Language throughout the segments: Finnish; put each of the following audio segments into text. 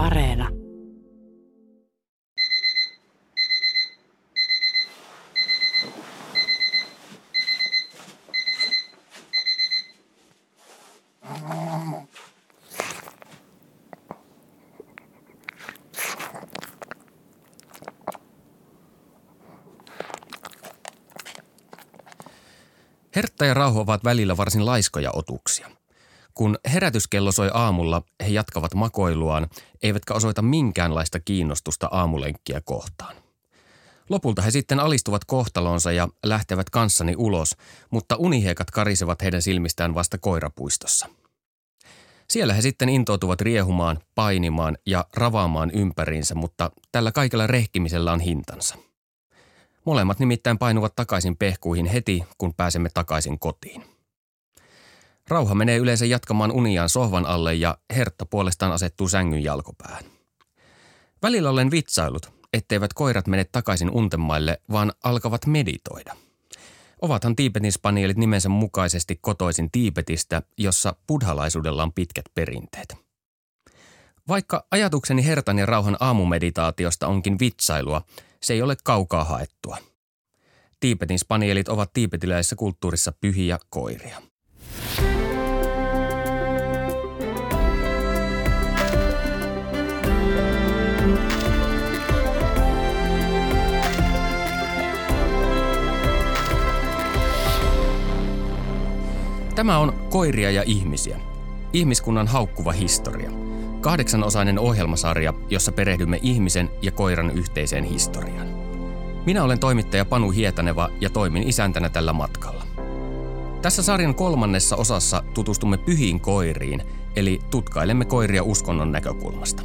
Areena. Hertta ja Rauho ovat välillä varsin laiskoja otuksia. Kun herätyskello soi aamulla, he jatkavat makoiluaan, eivätkä osoita minkäänlaista kiinnostusta aamulenkkiä kohtaan. Lopulta he sitten alistuvat kohtalonsa ja lähtevät kanssani ulos, mutta unihiekat karisevat heidän silmistään vasta koirapuistossa. Siellä he sitten intoutuvat riehumaan, painimaan ja ravaamaan ympäriinsä, mutta tällä kaikella rehkimisellä on hintansa – Molemmat nimittäin painuvat takaisin pehkuihin heti, kun pääsemme takaisin kotiin. Rauha menee yleensä jatkamaan uniaan sohvan alle ja Hertta puolestaan asettuu sängyn jalkopäähän. Välillä olen vitsailut, etteivät koirat mene takaisin untemaille, vaan alkavat meditoida. Ovathan Tiipetin spanielit nimensä mukaisesti kotoisin Tiipetistä, jossa buddhalaisuudella on pitkät perinteet. Vaikka ajatukseni Hertan ja rauhan aamumeditaatiosta onkin vitsailua – se ei ole kaukaa haettua. Tiipetin spanielit ovat tiipetiläisessä kulttuurissa pyhiä koiria. Tämä on Koiria ja ihmisiä. Ihmiskunnan haukkuva historia – Kahdeksanosainen ohjelmasarja, jossa perehdymme ihmisen ja koiran yhteiseen historiaan. Minä olen toimittaja Panu Hietaneva ja toimin isäntänä tällä matkalla. Tässä sarjan kolmannessa osassa tutustumme pyhiin koiriin, eli tutkailemme koiria uskonnon näkökulmasta.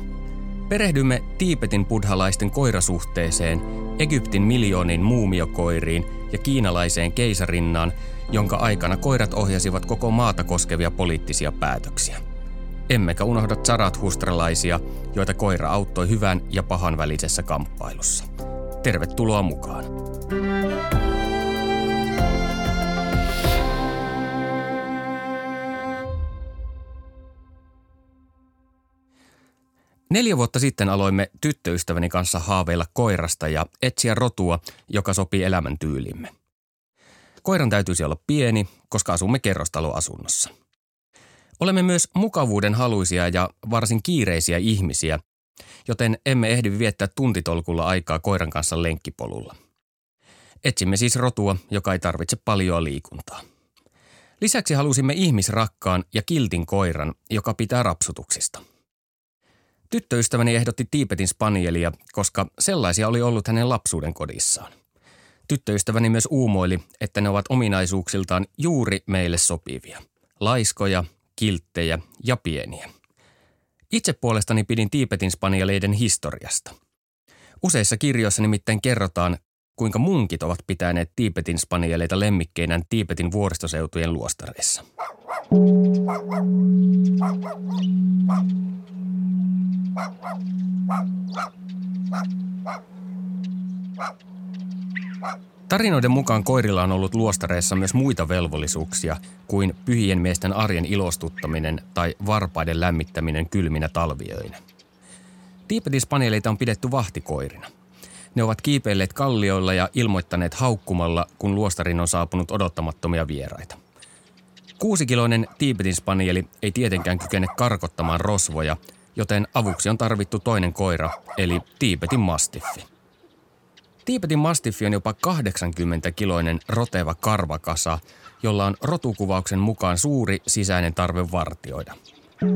Perehdymme Tiipetin buddhalaisten koirasuhteeseen, Egyptin miljooniin muumiokoiriin ja kiinalaiseen keisarinnaan, jonka aikana koirat ohjasivat koko maata koskevia poliittisia päätöksiä – Emmekä unohda Zarat-hustralaisia, joita koira auttoi hyvän ja pahan välisessä kamppailussa. Tervetuloa mukaan. Neljä vuotta sitten aloimme tyttöystäväni kanssa haaveilla koirasta ja etsiä rotua, joka sopii elämäntyylimme. Koiran täytyisi olla pieni, koska asumme kerrostaloasunnossa – Olemme myös mukavuuden haluisia ja varsin kiireisiä ihmisiä, joten emme ehdi viettää tuntitolkulla aikaa koiran kanssa lenkkipolulla. Etsimme siis rotua, joka ei tarvitse paljon liikuntaa. Lisäksi halusimme ihmisrakkaan ja kiltin koiran, joka pitää rapsutuksista. Tyttöystäväni ehdotti Tiipetin spanielia, koska sellaisia oli ollut hänen lapsuuden kodissaan. Tyttöystäväni myös uumoili, että ne ovat ominaisuuksiltaan juuri meille sopivia. Laiskoja, kilttejä ja pieniä. Itse puolestani pidin Tiipetin spanieleiden historiasta. Useissa kirjoissa nimittäin kerrotaan, kuinka munkit ovat pitäneet Tiipetin spanieleita lemmikkeinään Tiipetin vuoristoseutujen luostareissa. Tarinoiden mukaan koirilla on ollut luostareissa myös muita velvollisuuksia kuin pyhien miesten arjen ilostuttaminen tai varpaiden lämmittäminen kylminä talviöinä. Tiipetispaneeleita on pidetty vahtikoirina. Ne ovat kiipeilleet kallioilla ja ilmoittaneet haukkumalla, kun luostarin on saapunut odottamattomia vieraita. Kuusikiloinen Tiipetin spanieli ei tietenkään kykene karkottamaan rosvoja, joten avuksi on tarvittu toinen koira, eli Tiipetin mastiffi. Tiipetin mastiffi on jopa 80-kiloinen roteva karvakasa, jolla on rotukuvauksen mukaan suuri sisäinen tarve vartioida.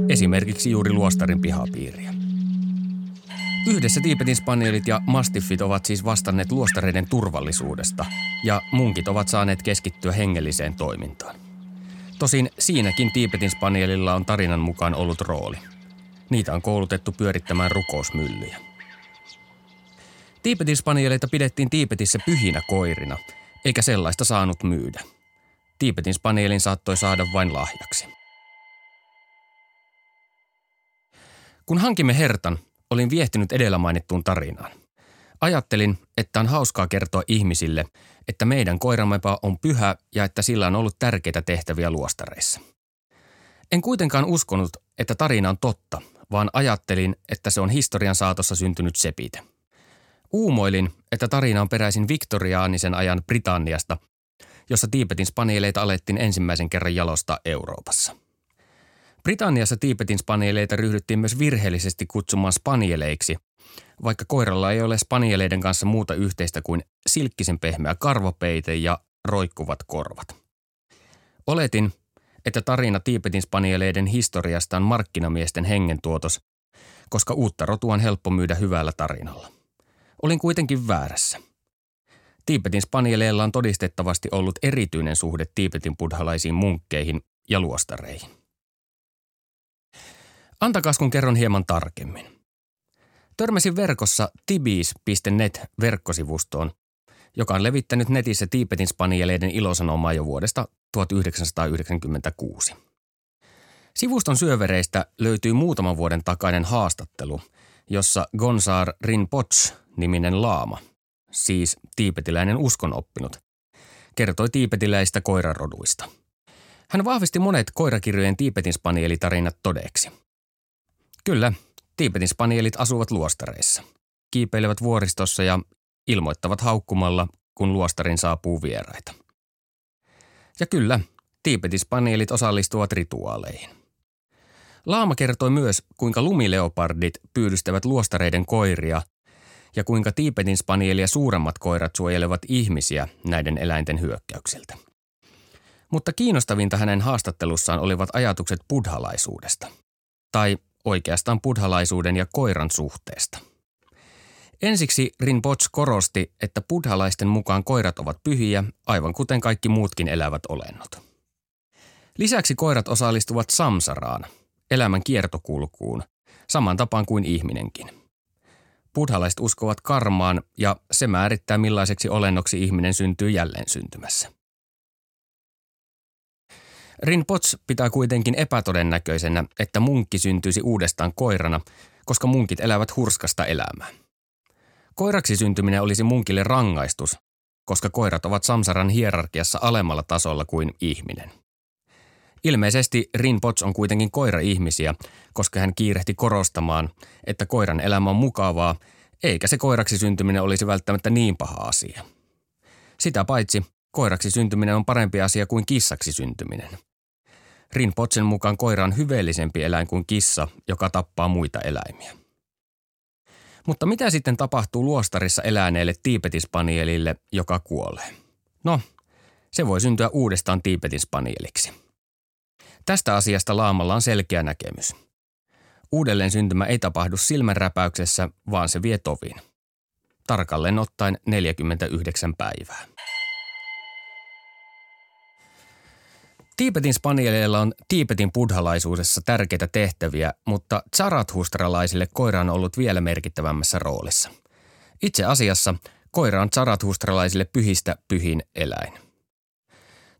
Esimerkiksi juuri luostarin pihapiiriä. Yhdessä Tiipetin spanielit ja mastiffit ovat siis vastanneet luostareiden turvallisuudesta, ja munkit ovat saaneet keskittyä hengelliseen toimintaan. Tosin siinäkin Tiipetin spanielilla on tarinan mukaan ollut rooli. Niitä on koulutettu pyörittämään rukousmyllyjä. Tiipetin spanieleita pidettiin Tiipetissä pyhinä koirina, eikä sellaista saanut myydä. Tiipetin spanielin saattoi saada vain lahjaksi. Kun hankimme Hertan, olin viehtynyt edellä mainittuun tarinaan. Ajattelin, että on hauskaa kertoa ihmisille, että meidän koiramepa on pyhä ja että sillä on ollut tärkeitä tehtäviä luostareissa. En kuitenkaan uskonut, että tarina on totta, vaan ajattelin, että se on historian saatossa syntynyt sepite. Uumoilin, että tarina on peräisin viktoriaanisen ajan Britanniasta, jossa Tiipetin spanieleita alettiin ensimmäisen kerran jalostaa Euroopassa. Britanniassa Tiipetin spanieleita ryhdyttiin myös virheellisesti kutsumaan spanieleiksi, vaikka koiralla ei ole spanieleiden kanssa muuta yhteistä kuin silkkisen pehmeä karvopeite ja roikkuvat korvat. Oletin, että tarina Tiipetin spanieleiden historiasta on markkinamiesten hengentuotos, koska uutta rotua on helppo myydä hyvällä tarinalla. Olin kuitenkin väärässä. Tiipetin spanieleilla on todistettavasti ollut erityinen suhde Tiipetin buddhalaisiin munkkeihin ja luostareihin. Antakas kun kerron hieman tarkemmin. Törmäsin verkossa tibis.net verkkosivustoon, joka on levittänyt netissä Tiipetin spanieleiden ilosanomaa jo vuodesta 1996. Sivuston syövereistä löytyy muutaman vuoden takainen haastattelu, jossa Gonzar Rinpoche niminen laama, siis tiipetiläinen uskonoppinut, kertoi tiipetiläistä koiraroduista. Hän vahvisti monet koirakirjojen Tiipetin spanielitarinat todeksi. Kyllä, Tiipetin spanielit asuvat luostareissa, kiipeilevät vuoristossa ja ilmoittavat haukkumalla, kun luostarin saapuu vieraita. Ja kyllä, Tiipetin spanielit osallistuvat rituaaleihin. Laama kertoi myös, kuinka lumileopardit pyydystävät luostareiden koiria ja kuinka Tiipetin spanielia suuremmat koirat suojelevat ihmisiä näiden eläinten hyökkäyksiltä. Mutta kiinnostavinta hänen haastattelussaan olivat ajatukset buddhalaisuudesta, tai oikeastaan buddhalaisuuden ja koiran suhteesta. Ensiksi Rinpoche korosti, että buddhalaisten mukaan koirat ovat pyhiä, aivan kuten kaikki muutkin elävät olennot. Lisäksi koirat osallistuvat samsaraan, elämän kiertokulkuun, saman tapaan kuin ihminenkin. Buddhalaiset uskovat karmaan ja se määrittää millaiseksi olennoksi ihminen syntyy jälleen syntymässä. Rinpoche pitää kuitenkin epätodennäköisenä, että munkki syntyisi uudestaan koirana, koska munkit elävät hurskasta elämää. Koiraksi syntyminen olisi munkille rangaistus, koska koirat ovat samsaran hierarkiassa alemmalla tasolla kuin ihminen. Ilmeisesti Rinpoche on kuitenkin koira-ihmisiä, koska hän kiirehti korostamaan, että koiran elämä on mukavaa, eikä se koiraksi syntyminen olisi välttämättä niin paha asia. Sitä paitsi koiraksi syntyminen on parempi asia kuin kissaksi syntyminen. Rinpochen mukaan koira on hyveellisempi eläin kuin kissa, joka tappaa muita eläimiä. Mutta mitä sitten tapahtuu luostarissa eläneelle tiipetispanielille, joka kuolee? No, se voi syntyä uudestaan tiipetispanieliksi. Tästä asiasta laamalla on selkeä näkemys. Uudelleen syntymä ei tapahdu silmänräpäyksessä, vaan se vie tovin. Tarkalleen ottaen 49 päivää. Tiipetin spanieleilla on Tiipetin buddhalaisuudessa tärkeitä tehtäviä, mutta Zarathustralaisille koira on ollut vielä merkittävämmässä roolissa. Itse asiassa koira on Zarathustralaisille pyhistä pyhin eläin.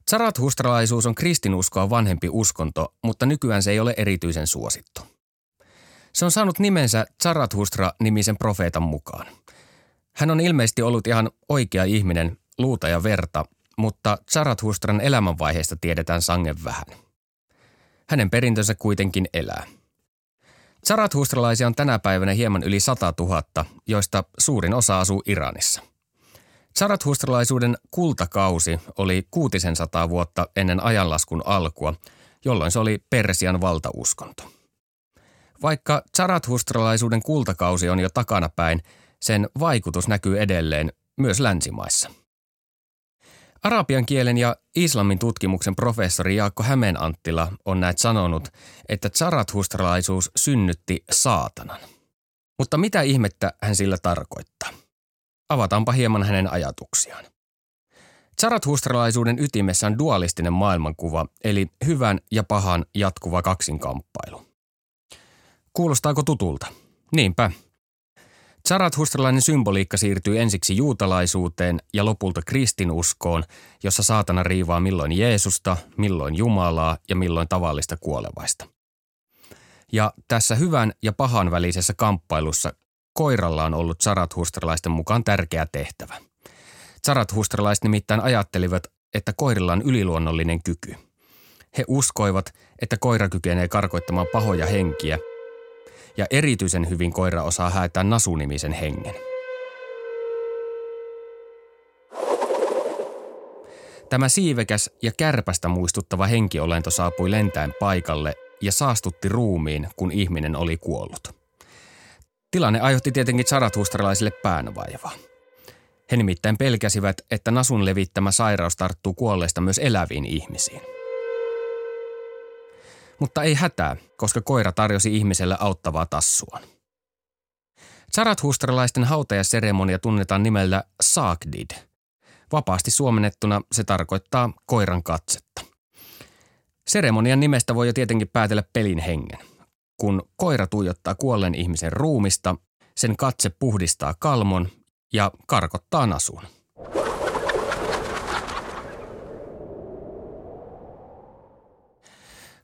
Zarathustralaisuus on kristinuskoa vanhempi uskonto, mutta nykyään se ei ole erityisen suosittu. Se on saanut nimensä Zarathustra-nimisen profeetan mukaan. Hän on ilmeisesti ollut ihan oikea ihminen, luuta ja verta, mutta Zarathustran elämänvaiheesta tiedetään sangen vähän. Hänen perintönsä kuitenkin elää. Zarathustralaisia on tänä päivänä hieman yli 100 000, joista suurin osa asuu Iranissa. Zarathustralaisuuden kultakausi oli 600 vuotta ennen ajanlaskun alkua, jolloin se oli Persian valtauskonto. Vaikka Zarathustralaisuuden kultakausi on jo takanapäin, sen vaikutus näkyy edelleen myös länsimaissa. Arabian kielen ja islamin tutkimuksen professori Jaakko Hämeenanttila on näet sanonut, että zarathustralaisuus synnytti saatanan. Mutta mitä ihmettä hän sillä tarkoittaa? Avataanpa hieman hänen ajatuksiaan. Zarathustralaisuuden ytimessä on dualistinen maailmankuva, eli hyvän ja pahan jatkuva kaksinkamppailu. Kuulostaako tutulta? Niinpä, Zarathustralainen symboliikka siirtyy ensiksi juutalaisuuteen ja lopulta kristinuskoon, jossa saatana riivaa milloin Jeesusta, milloin Jumalaa ja milloin tavallista kuolevaista. Ja tässä hyvän ja pahan välisessä kamppailussa koiralla on ollut zarathustralaisten mukaan tärkeä tehtävä. Zarathustralaiset nimittäin ajattelivat, että koirilla on yliluonnollinen kyky. He uskoivat, että koira kykenee karkoittamaan pahoja henkiä – ja erityisen hyvin koira osaa häätää nasunimisen hengen. Tämä siivekäs ja kärpästä muistuttava henkiolento saapui lentäen paikalle ja saastutti ruumiin, kun ihminen oli kuollut. Tilanne aiheutti tietenkin sarathustarilaisille päänvaivaa. He nimittäin pelkäsivät, että nasun levittämä sairaus tarttuu kuolleista myös eläviin ihmisiin. Mutta ei hätää, koska koira tarjosi ihmiselle auttavaa tassuaan. Zarathustarilaisten hautajaseremonia tunnetaan nimellä Saakdid. Vapaasti suomennettuna se tarkoittaa koiran katsetta. Seremonian nimestä voi jo tietenkin päätellä pelin hengen. Kun koira tuijottaa kuolleen ihmisen ruumista, sen katse puhdistaa kalmon ja karkottaa nasuun.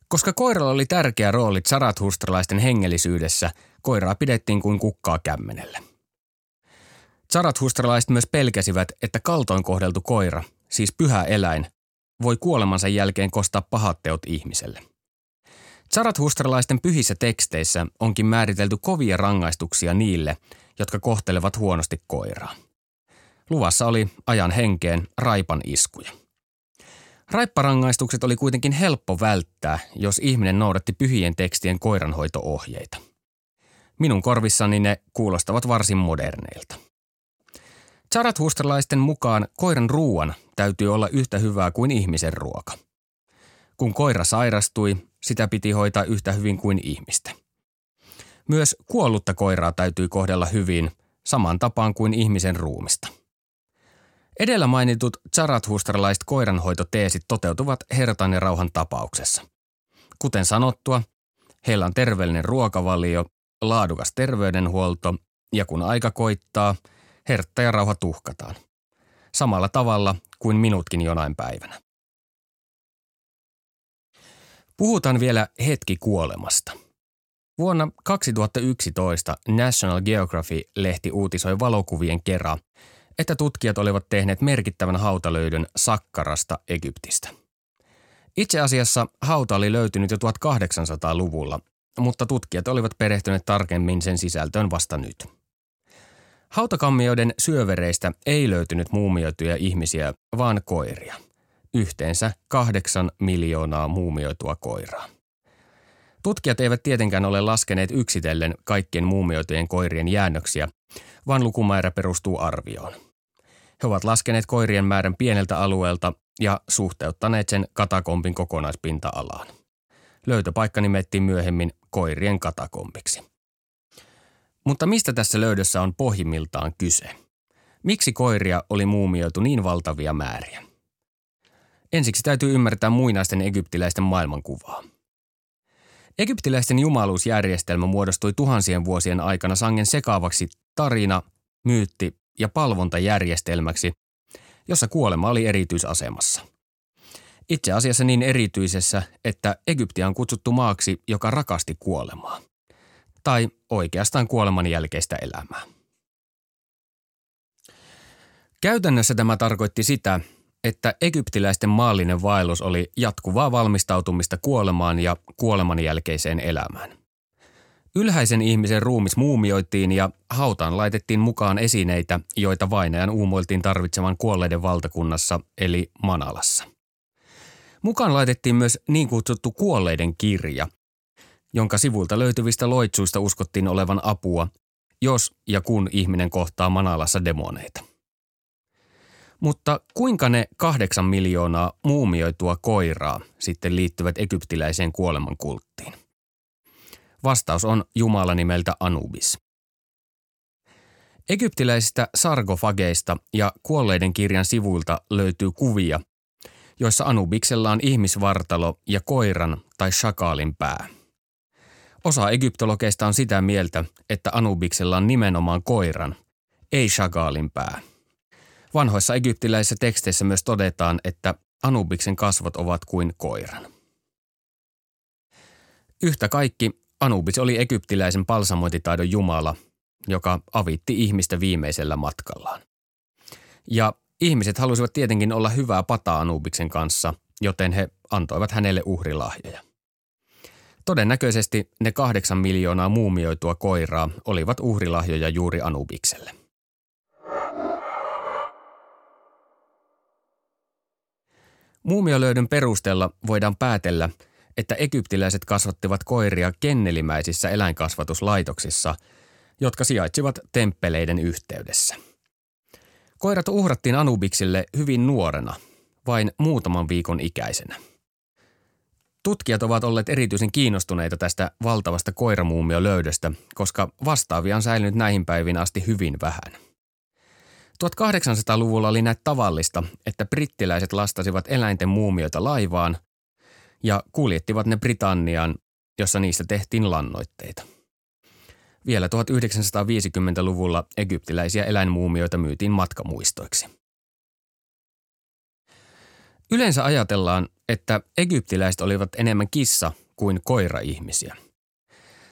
Koska koiralla oli tärkeä rooli Zarathusтрalaisten hengellisyydessä, koiraa pidettiin kuin kukkaa kämmenellä. Zarathustralaiset myös pelkäsivät, että kaltoin kohdeltu koira, siis pyhä eläin, voi kuolemansa jälkeen kostaa pahat teot ihmiselle. Zarathustralaisten pyhissä teksteissä onkin määritelty kovia rangaistuksia niille, jotka kohtelevat huonosti koiraa. Luvassa oli ajan henkeen raipan iskuja. Raipparangaistukset oli kuitenkin helppo välttää, jos ihminen noudatti pyhien tekstien koiranhoitoohjeita. Minun korvissani ne kuulostavat varsin moderneilta. Zarathusтрalaisten mukaan koiran ruoan täytyy olla yhtä hyvää kuin ihmisen ruoka. Kun koira sairastui, sitä piti hoitaa yhtä hyvin kuin ihmistä. Myös kuollutta koiraa täytyy kohdella hyvin, saman tapaan kuin ihmisen ruumista. Edellä mainitut Zarathusтрalaiset koiranhoitoteesit toteutuvat hertan ja rauhan tapauksessa. Kuten sanottua, heillä on terveellinen ruokavalio, laadukas terveydenhuolto ja kun aika koittaa – hertta ja rauha tuhkataan. Samalla tavalla kuin minutkin jonain päivänä. Puhutaan vielä hetki kuolemasta. Vuonna 2011 National Geography-lehti uutisoi valokuvien kerran, että tutkijat olivat tehneet merkittävän hautalöydön Sakkarasta Egyptistä. Itse asiassa hauta oli löytynyt jo 1800-luvulla, mutta tutkijat olivat perehtyneet tarkemmin sen sisältöön vasta nyt. Hautakammioiden syövereistä ei löytynyt muumioituja ihmisiä, vaan koiria. Yhteensä kahdeksan miljoonaa muumioitua koiraa. Tutkijat eivät tietenkään ole laskeneet yksitellen kaikkien muumioitujen koirien jäännöksiä, vaan lukumäärä perustuu arvioon. He ovat laskeneet koirien määrän pieneltä alueelta ja suhteuttaneet sen katakompin kokonaispinta-alaan. Löytöpaikka nimettiin myöhemmin koirien katakompiksi. Mutta mistä tässä löydössä on pohjimmiltaan kyse? Miksi koiria oli muumioitu niin valtavia määriä? Ensiksi täytyy ymmärtää muinaisten egyptiläisten maailmankuvaa. Egyptiläisten jumaluusjärjestelmä muodostui tuhansien vuosien aikana sangen sekaavaksi tarina, myytti ja palvontajärjestelmäksi, jossa kuolema oli erityisasemassa. Itse asiassa niin erityisessä, että Egyptiä on kutsuttu maaksi, joka rakasti kuolemaa – tai oikeastaan kuoleman jälkeistä elämää. Käytännössä tämä tarkoitti sitä, että egyptiläisten maallinen vaellus oli jatkuvaa valmistautumista kuolemaan ja kuoleman jälkeiseen elämään. Ylhäisen ihmisen ruumis muumioitiin ja hautaan laitettiin mukaan esineitä, joita vainajan uumoiltiin tarvitsevan kuolleiden valtakunnassa eli Manalassa. Mukaan laitettiin myös niin kutsuttu kuolleiden kirja, jonka sivulta löytyvistä loitsuista uskottiin olevan apua, jos ja kun ihminen kohtaa Manalassa demoneita. Mutta kuinka ne kahdeksan miljoonaa muumioitua koiraa sitten liittyvät egyptiläiseen kuolemankulttiin? Vastaus on Jumala nimeltä Anubis. Egyptiläisistä sargofageista ja kuolleiden kirjan sivuilta löytyy kuvia, joissa Anubiksella on ihmisvartalo ja koiran tai shakaalin pää – Osa egyptologeista on sitä mieltä, että Anubiksella on nimenomaan koiran, ei Chagallin pää. Vanhoissa egyptiläisissä teksteissä myös todetaan, että Anubiksen kasvot ovat kuin koiran. Yhtä kaikki Anubis oli egyptiläisen palsamointitaidon jumala, joka avitti ihmistä viimeisellä matkallaan. Ja ihmiset halusivat tietenkin olla hyvää pataa Anubiksen kanssa, joten he antoivat hänelle uhrilahjoja. Todennäköisesti ne kahdeksan miljoonaa muumioitua koiraa olivat uhrilahjoja juuri Anubikselle. Muumiolöydyn perusteella voidaan päätellä, että egyptiläiset kasvattivat koiria kennelimäisissä eläinkasvatuslaitoksissa, jotka sijaitsivat temppeleiden yhteydessä. Koirat uhrattiin Anubiksille hyvin nuorena, vain muutaman viikon ikäisenä. Tutkijat ovat olleet erityisen kiinnostuneita tästä valtavasta koiramuumiolöydöstä, koska vastaavia on säilynyt näihin päiviin asti hyvin vähän. 1800-luvulla oli näet tavallista, että brittiläiset lastasivat eläinten muumioita laivaan ja kuljettivat ne Britanniaan, jossa niistä tehtiin lannoitteita. Vielä 1950-luvulla egyptiläisiä eläinmuumioita myytiin matkamuistoiksi. Yleensä ajatellaan, että egyptiläiset olivat enemmän kissa kuin koira-ihmisiä.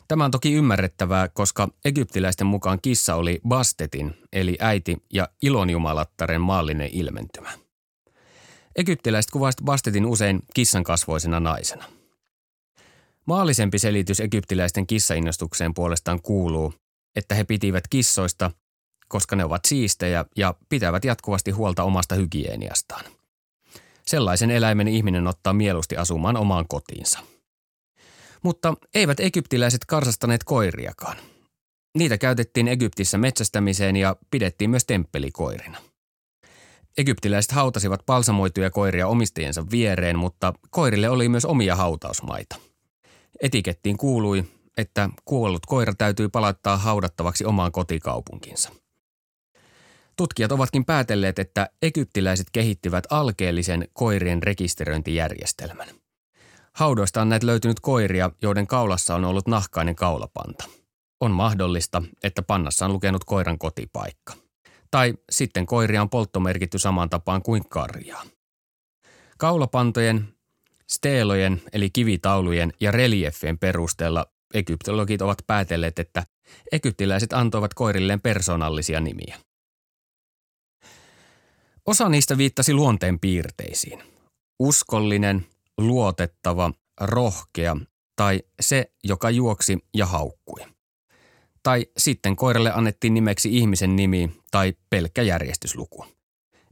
Tämä on toki ymmärrettävää, koska egyptiläisten mukaan kissa oli Bastetin, eli äiti ja ilonjumalattaren maallinen ilmentymä. Egyptiläiset kuvasivat Bastetin usein kissan kasvoisena naisena. Maallisempi selitys egyptiläisten kissainnostukseen puolestaan kuuluu, että he pitivät kissoista, koska ne ovat siistejä ja pitävät jatkuvasti huolta omasta hygieniastaan. Sellaisen eläimen ihminen ottaa mieluusti asumaan omaan kotiinsa. Mutta eivät egyptiläiset karsastaneet koiriakaan. Niitä käytettiin Egyptissä metsästämiseen ja pidettiin myös temppelikoirina. Egyptiläiset hautasivat palsamoituja koiria omistajiensa viereen, mutta koirille oli myös omia hautausmaita. Etikettiin kuului, että kuollut koira täytyy palauttaa haudattavaksi omaan kotikaupunkinsa – Tutkijat ovatkin päätelleet, että egyptiläiset kehittivät alkeellisen koirien rekisteröintijärjestelmän. Haudoista on näitä löytynyt koiria, joiden kaulassa on ollut nahkainen kaulapanta. On mahdollista, että pannassa on lukenut koiran kotipaikka. Tai sitten koiria on polttomerkitty samaan tapaan kuin karjaa. Kaulapantojen, steelojen eli kivitaulujen ja reliefien perusteella egyptologit ovat päätelleet, että egyptiläiset antoivat koirilleen persoonallisia nimiä. Osa niistä viittasi luonteen piirteisiin. Uskollinen, luotettava, rohkea tai se, joka juoksi ja haukkui. Tai sitten koiralle annettiin nimeksi ihmisen nimi tai pelkkä järjestysluku.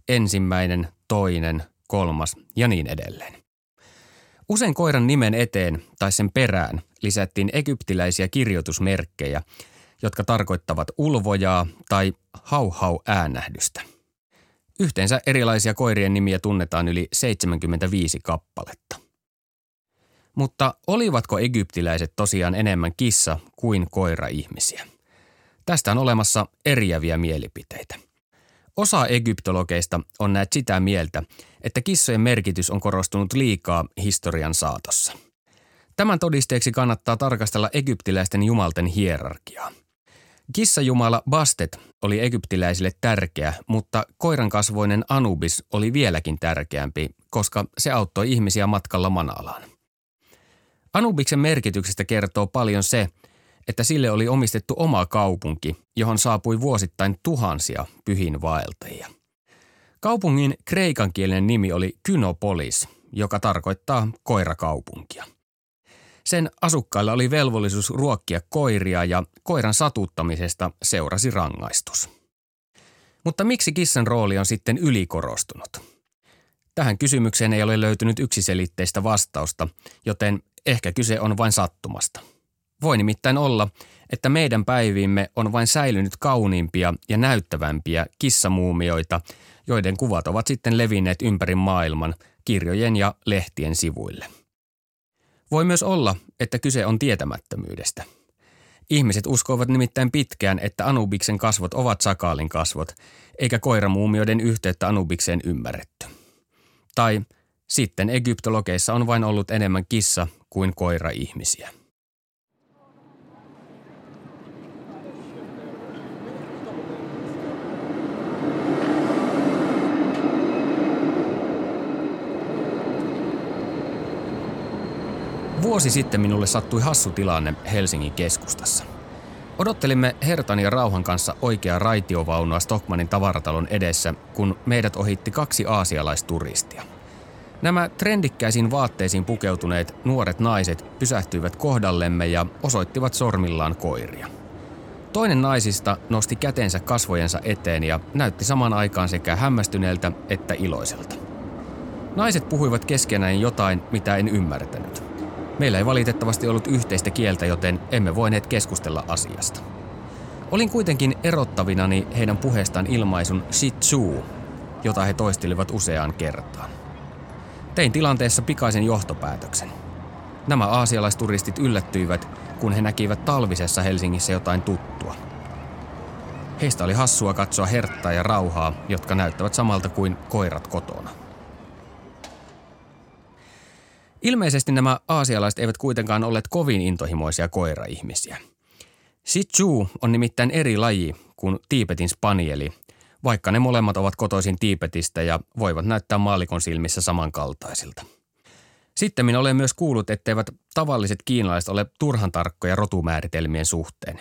Ensimmäinen, toinen, kolmas ja niin edelleen. Usein koiran nimen eteen tai sen perään lisättiin egyptiläisiä kirjoitusmerkkejä, jotka tarkoittavat ulvojaa tai hau-hau äänähdystä. Yhteensä erilaisia koirien nimiä tunnetaan yli 75 kappaletta. Mutta olivatko egyptiläiset tosiaan enemmän kissa kuin koira-ihmisiä? Tästä on olemassa eriäviä mielipiteitä. Osa egyptologeista on näet sitä mieltä, että kissojen merkitys on korostunut liikaa historian saatossa. Tämän todisteeksi kannattaa tarkastella egyptiläisten jumalten hierarkiaa. Kissajumala Bastet oli egyptiläisille tärkeä, mutta koirankasvoinen Anubis oli vieläkin tärkeämpi, koska se auttoi ihmisiä matkalla Manalaan. Anubiksen merkityksestä kertoo paljon se, että sille oli omistettu oma kaupunki, johon saapui vuosittain tuhansia pyhin vaeltajia. Kaupungin kreikankielinen nimi oli Kynopolis, joka tarkoittaa koirakaupunkia – sen asukkailla oli velvollisuus ruokkia koiria ja koiran satuttamisesta seurasi rangaistus. Mutta miksi kissan rooli on sitten ylikorostunut? Tähän kysymykseen ei ole löytynyt yksiselitteistä vastausta, joten ehkä kyse on vain sattumasta. Voi nimittäin olla, että meidän päiviimme on vain säilynyt kauniimpia ja näyttävämpiä kissamuumioita, joiden kuvat ovat sitten levinneet ympäri maailman kirjojen ja lehtien sivuille – voi myös olla, että kyse on tietämättömyydestä. Ihmiset uskoivat nimittäin pitkään, että Anubiksen kasvot ovat sakaalin kasvot, eikä koiramuumioiden yhteyttä Anubikseen ymmärretty. Tai sitten egyptologeissa on vain ollut enemmän kissa kuin koira-ihmisiä. Vuosi sitten minulle sattui hassu tilanne Helsingin keskustassa. Odottelimme Hertan ja Rauhan kanssa oikeaa raitiovaunua Stockmanin tavaratalon edessä, kun meidät ohitti kaksi aasialaisturistia. Nämä trendikkäisiin vaatteisiin pukeutuneet nuoret naiset pysähtyivät kohdallemme ja osoittivat sormillaan koiria. Toinen naisista nosti kätensä kasvojensa eteen ja näytti samaan aikaan sekä hämmästyneeltä että iloiselta. Naiset puhuivat keskenään jotain, mitä en ymmärtänyt. Meillä ei valitettavasti ollut yhteistä kieltä, joten emme voineet keskustella asiasta. Olin kuitenkin erottavinani heidän puheestaan ilmaisun shih tzu, jota he toistelivat useaan kertaan. Tein tilanteessa pikaisen johtopäätöksen. Nämä aasialaisturistit yllättyivät, kun he näkivät talvisessa Helsingissä jotain tuttua. Heistä oli hassua katsoa herttaa ja rauhaa, jotka näyttävät samalta kuin koirat kotona. Ilmeisesti nämä aasialaiset eivät kuitenkaan olleet kovin intohimoisia koiraihmisiä. Tzu on nimittäin eri laji kuin Tiipetin spanieli, vaikka ne molemmat ovat kotoisin Tiipetistä ja voivat näyttää maalikon silmissä samankaltaisilta. Sitten minä olen myös kuullut, etteivät tavalliset kiinalaiset ole turhan tarkkoja rotumääritelmien suhteen.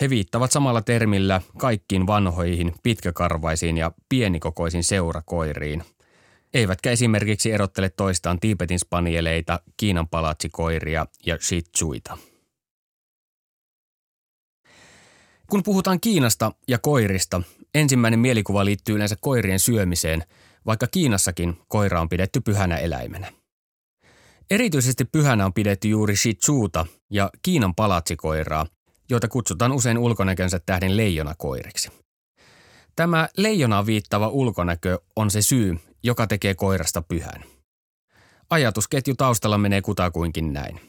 He viittavat samalla termillä kaikkiin vanhoihin, pitkäkarvaisiin ja pienikokoisiin seurakoiriin – eivätkä esimerkiksi erottele toistaan Tiipetin spanieleita, Kiinan palatsikoiria ja shih tzuita. Kun puhutaan Kiinasta ja koirista, ensimmäinen mielikuva liittyy yleensä koirien syömiseen, vaikka Kiinassakin koira on pidetty pyhänä eläimenä. Erityisesti pyhänä on pidetty juuri shih tzuuta ja Kiinan palatsikoiraa, joita kutsutaan usein ulkonäkönsä tähden leijonakoiriksi. Tämä leijonaan viittava ulkonäkö on se syy, joka tekee koirasta pyhän. Ajatusketju taustalla menee kutakuinkin näin.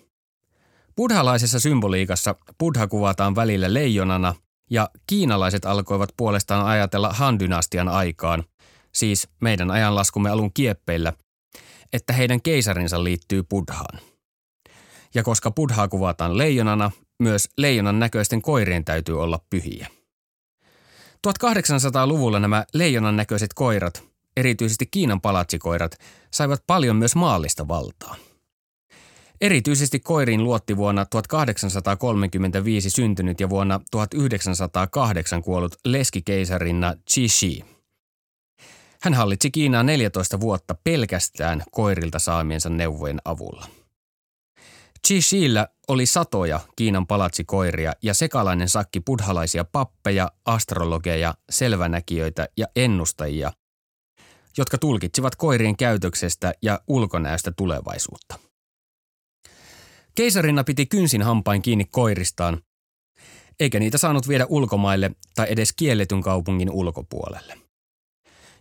Buddhalaisessa symboliikassa buddha kuvataan välillä leijonana ja kiinalaiset alkoivat puolestaan ajatella Han-dynastian aikaan, siis meidän ajanlaskumme alun kieppeillä, että heidän keisarinsa liittyy buddhaan. Ja koska buddhaa kuvataan leijonana, myös leijonan näköisten koirien täytyy olla pyhiä. 1800-luvulla nämä leijonan näköiset koirat erityisesti Kiinan palatsikoirat, saivat paljon myös maallista valtaa. Erityisesti koiriin luotti vuonna 1835 syntynyt ja vuonna 1908 kuollut leskikeisarinna Shi. Hän hallitsi Kiinaa 14 vuotta pelkästään koirilta saamiensa neuvojen avulla. Shillä oli satoja Kiinan palatsikoiria ja sekalainen sakki buddhalaisia pappeja, astrologeja, selvänäkijöitä ja ennustajia – jotka tulkitsivat koirien käytöksestä ja ulkonäöstä tulevaisuutta. Keisarina piti kynsin hampain kiinni koiristaan, eikä niitä saanut viedä ulkomaille tai edes kielletyn kaupungin ulkopuolelle.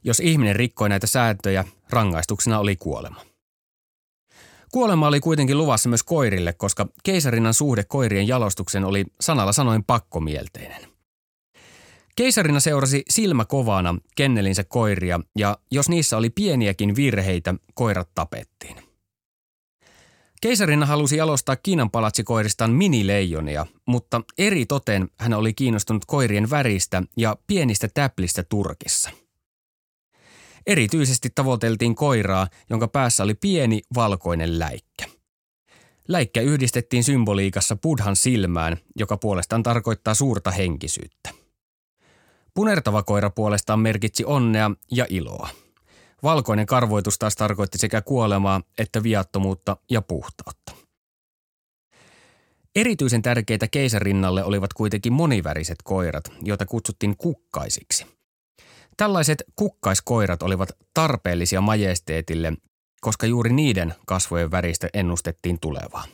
Jos ihminen rikkoi näitä sääntöjä, rangaistuksena oli kuolema. Kuolema oli kuitenkin luvassa myös koirille, koska keisarinnan suhde koirien jalostuksen oli sanalla sanoen pakkomielteinen. Keisarina seurasi silmä kovana kennelinsä koiria ja jos niissä oli pieniäkin virheitä, koirat tapettiin. Keisarina halusi jalostaa Kiinan palatsikoiristaan minileijonia, mutta eri toten hän oli kiinnostunut koirien väristä ja pienistä täplistä Turkissa. Erityisesti tavoiteltiin koiraa, jonka päässä oli pieni valkoinen läikkä. Läikkä yhdistettiin symboliikassa Buddhan silmään, joka puolestaan tarkoittaa suurta henkisyyttä. Punertava koira puolestaan merkitsi onnea ja iloa. Valkoinen karvoitus taas tarkoitti sekä kuolemaa että viattomuutta ja puhtautta. Erityisen tärkeitä keisarinnalle olivat kuitenkin moniväriset koirat, joita kutsuttiin kukkaisiksi. Tällaiset kukkaiskoirat olivat tarpeellisia majesteetille, koska juuri niiden kasvojen väristä ennustettiin tulevaa.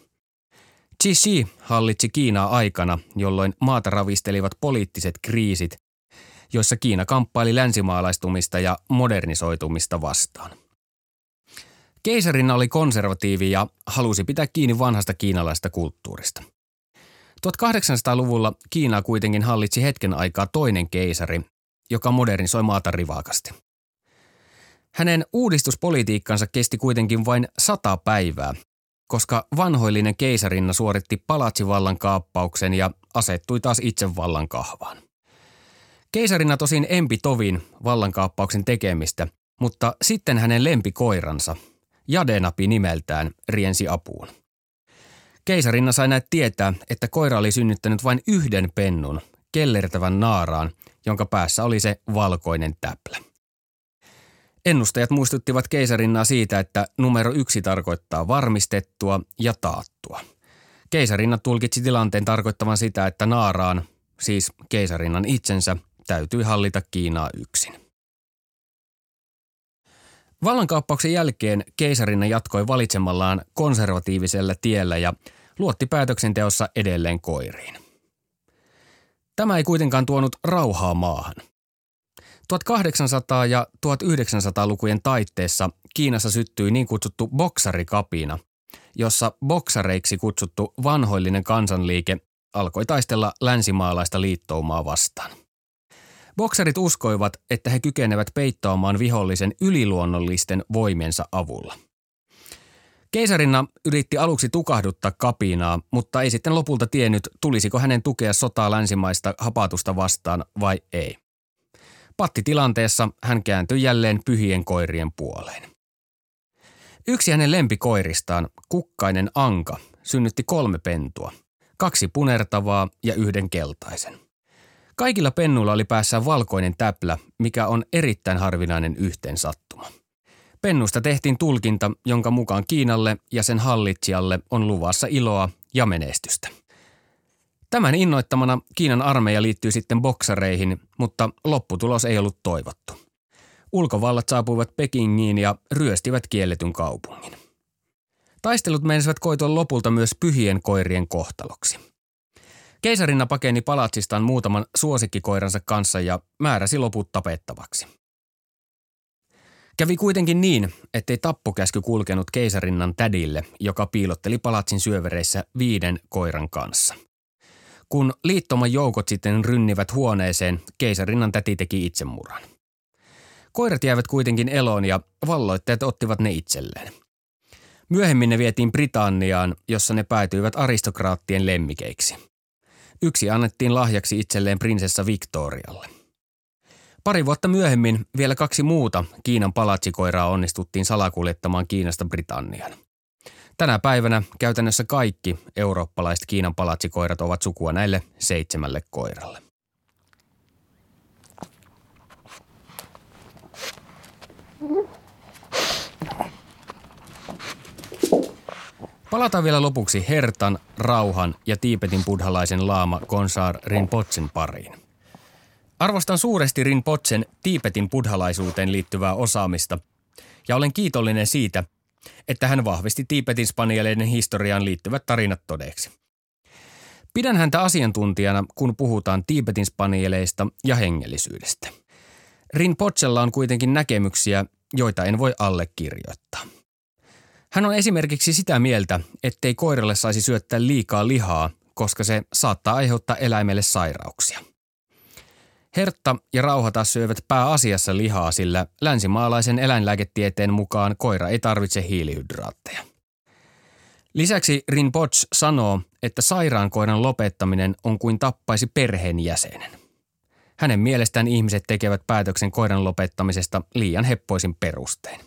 Xi hallitsi Kiinaa aikana, jolloin maata ravistelivat poliittiset kriisit joissa Kiina kamppaili länsimaalaistumista ja modernisoitumista vastaan. Keisarina oli konservatiivi ja halusi pitää kiinni vanhasta kiinalaista kulttuurista. 1800-luvulla Kiina kuitenkin hallitsi hetken aikaa toinen keisari, joka modernisoi maata rivakasti. Hänen uudistuspolitiikkansa kesti kuitenkin vain sata päivää, koska vanhoillinen keisarinna suoritti palatsivallan kaappauksen ja asettui taas itse vallan kahvaan. Keisarina tosin empi tovin vallankaappauksen tekemistä, mutta sitten hänen lempikoiransa, Jadenapi nimeltään, riensi apuun. Keisarina sai näet tietää, että koira oli synnyttänyt vain yhden pennun, kellertävän naaraan, jonka päässä oli se valkoinen täplä. Ennustajat muistuttivat keisarinnaa siitä, että numero yksi tarkoittaa varmistettua ja taattua. Keisarinna tulkitsi tilanteen tarkoittavan sitä, että Naaraan, siis keisarinnan itsensä, täytyi hallita Kiinaa yksin. Vallankaappauksen jälkeen keisarinna jatkoi valitsemallaan konservatiivisella tiellä ja luotti päätöksenteossa edelleen koiriin. Tämä ei kuitenkaan tuonut rauhaa maahan. 1800- ja 1900-lukujen taitteessa Kiinassa syttyi niin kutsuttu boksarikapina, jossa boksareiksi kutsuttu vanhoillinen kansanliike alkoi taistella länsimaalaista liittoumaa vastaan. Boksarit uskoivat, että he kykenevät peittaamaan vihollisen yliluonnollisten voimiensa avulla. Keisarinna yritti aluksi tukahduttaa kapinaa, mutta ei sitten lopulta tiennyt, tulisiko hänen tukea sotaa länsimaista hapatusta vastaan vai ei. Pattitilanteessa hän kääntyi jälleen pyhien koirien puoleen. Yksi hänen lempikoiristaan, kukkainen Anka, synnytti kolme pentua, kaksi punertavaa ja yhden keltaisen. Kaikilla pennuilla oli päässä valkoinen täplä, mikä on erittäin harvinainen yhteensattuma. Pennusta tehtiin tulkinta, jonka mukaan Kiinalle ja sen hallitsijalle on luvassa iloa ja menestystä. Tämän innoittamana Kiinan armeija liittyy sitten boksareihin, mutta lopputulos ei ollut toivottu. Ulkovallat saapuivat Pekingiin ja ryöstivät kielletyn kaupungin. Taistelut meinasivat koitua lopulta myös pyhien koirien kohtaloksi. Keisarina pakeni palatsistaan muutaman suosikkikoiransa kanssa ja määräsi loput tapettavaksi. Kävi kuitenkin niin, ettei tappokäsky kulkenut keisarinnan tädille, joka piilotteli palatsin syövereissä viiden koiran kanssa – kun liittoman joukot sitten rynnivät huoneeseen, keisarinnan täti teki itsemurhan. Koirat jäivät kuitenkin eloon ja valloitteet ottivat ne itselleen. Myöhemmin ne vietiin Britanniaan, jossa ne päätyivät aristokraattien lemmikeiksi. Yksi annettiin lahjaksi itselleen prinsessa Victorialle. Pari vuotta myöhemmin vielä kaksi muuta Kiinan palatsikoiraa onnistuttiin salakuljettamaan Kiinasta Britanniaan. Tänä päivänä käytännössä kaikki eurooppalaiset Kiinan palatsikoirat ovat sukua näille seitsemälle koiralle. Palataan vielä lopuksi Hertan, Rauhan ja Tiipetin buddhalaisen laama Konsar Rinpochen pariin. Arvostan suuresti Rinpochen Tiipetin buddhalaisuuteen liittyvää osaamista ja olen kiitollinen siitä, että hän vahvisti Tiipetin spanieleiden historiaan liittyvät tarinat todeksi. Pidän häntä asiantuntijana, kun puhutaan Tiipetin spanieleista ja hengellisyydestä. Rinpochella on kuitenkin näkemyksiä, joita en voi allekirjoittaa. Hän on esimerkiksi sitä mieltä, ettei koiralle saisi syöttää liikaa lihaa, koska se saattaa aiheuttaa eläimelle sairauksia – Hertta ja Rauha taas syövät pääasiassa lihaa, sillä länsimaalaisen eläinlääketieteen mukaan koira ei tarvitse hiilihydraatteja. Lisäksi Rinpoche sanoo, että sairaan koiran lopettaminen on kuin tappaisi perheenjäsenen. Hänen mielestään ihmiset tekevät päätöksen koiran lopettamisesta liian heppoisin perustein.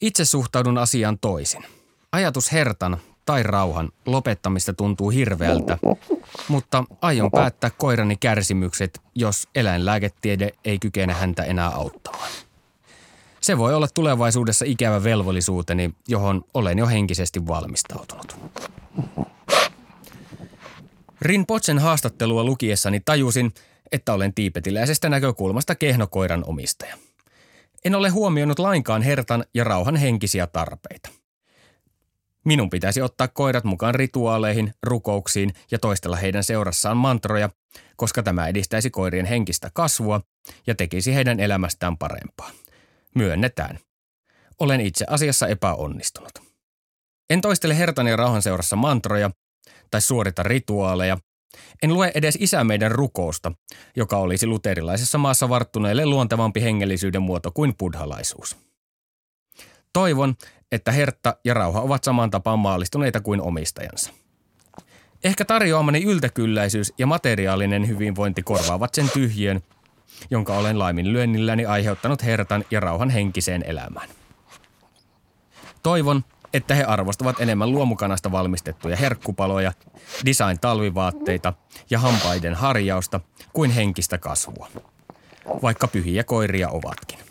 Itse suhtaudun asiaan toisin. Ajatus hertan tai rauhan lopettamista tuntuu hirveältä, mutta aion päättää koirani kärsimykset, jos eläinlääketiede ei kykene häntä enää auttamaan. Se voi olla tulevaisuudessa ikävä velvollisuuteni, johon olen jo henkisesti valmistautunut. Rinpochen haastattelua lukiessani tajusin, että olen tiipetiläisestä näkökulmasta kehnokoiran omistaja. En ole huomioinut lainkaan hertan ja rauhan henkisiä tarpeita. Minun pitäisi ottaa koirat mukaan rituaaleihin, rukouksiin ja toistella heidän seurassaan mantroja, koska tämä edistäisi koirien henkistä kasvua ja tekisi heidän elämästään parempaa. Myönnetään. Olen itse asiassa epäonnistunut. En toistele hertan ja rauhan seurassa mantroja tai suorita rituaaleja. En lue edes isä meidän rukousta, joka olisi luterilaisessa maassa varttuneille luontevampi hengellisyyden muoto kuin buddhalaisuus. Toivon, että Hertta ja Rauha ovat saman tapaan maallistuneita kuin omistajansa. Ehkä tarjoamani yltäkylläisyys ja materiaalinen hyvinvointi korvaavat sen tyhjön, jonka olen laiminlyönnilläni aiheuttanut Hertan ja Rauhan henkiseen elämään. Toivon, että he arvostavat enemmän luomukanasta valmistettuja herkkupaloja, design-talvivaatteita ja hampaiden harjausta kuin henkistä kasvua, vaikka pyhiä koiria ovatkin.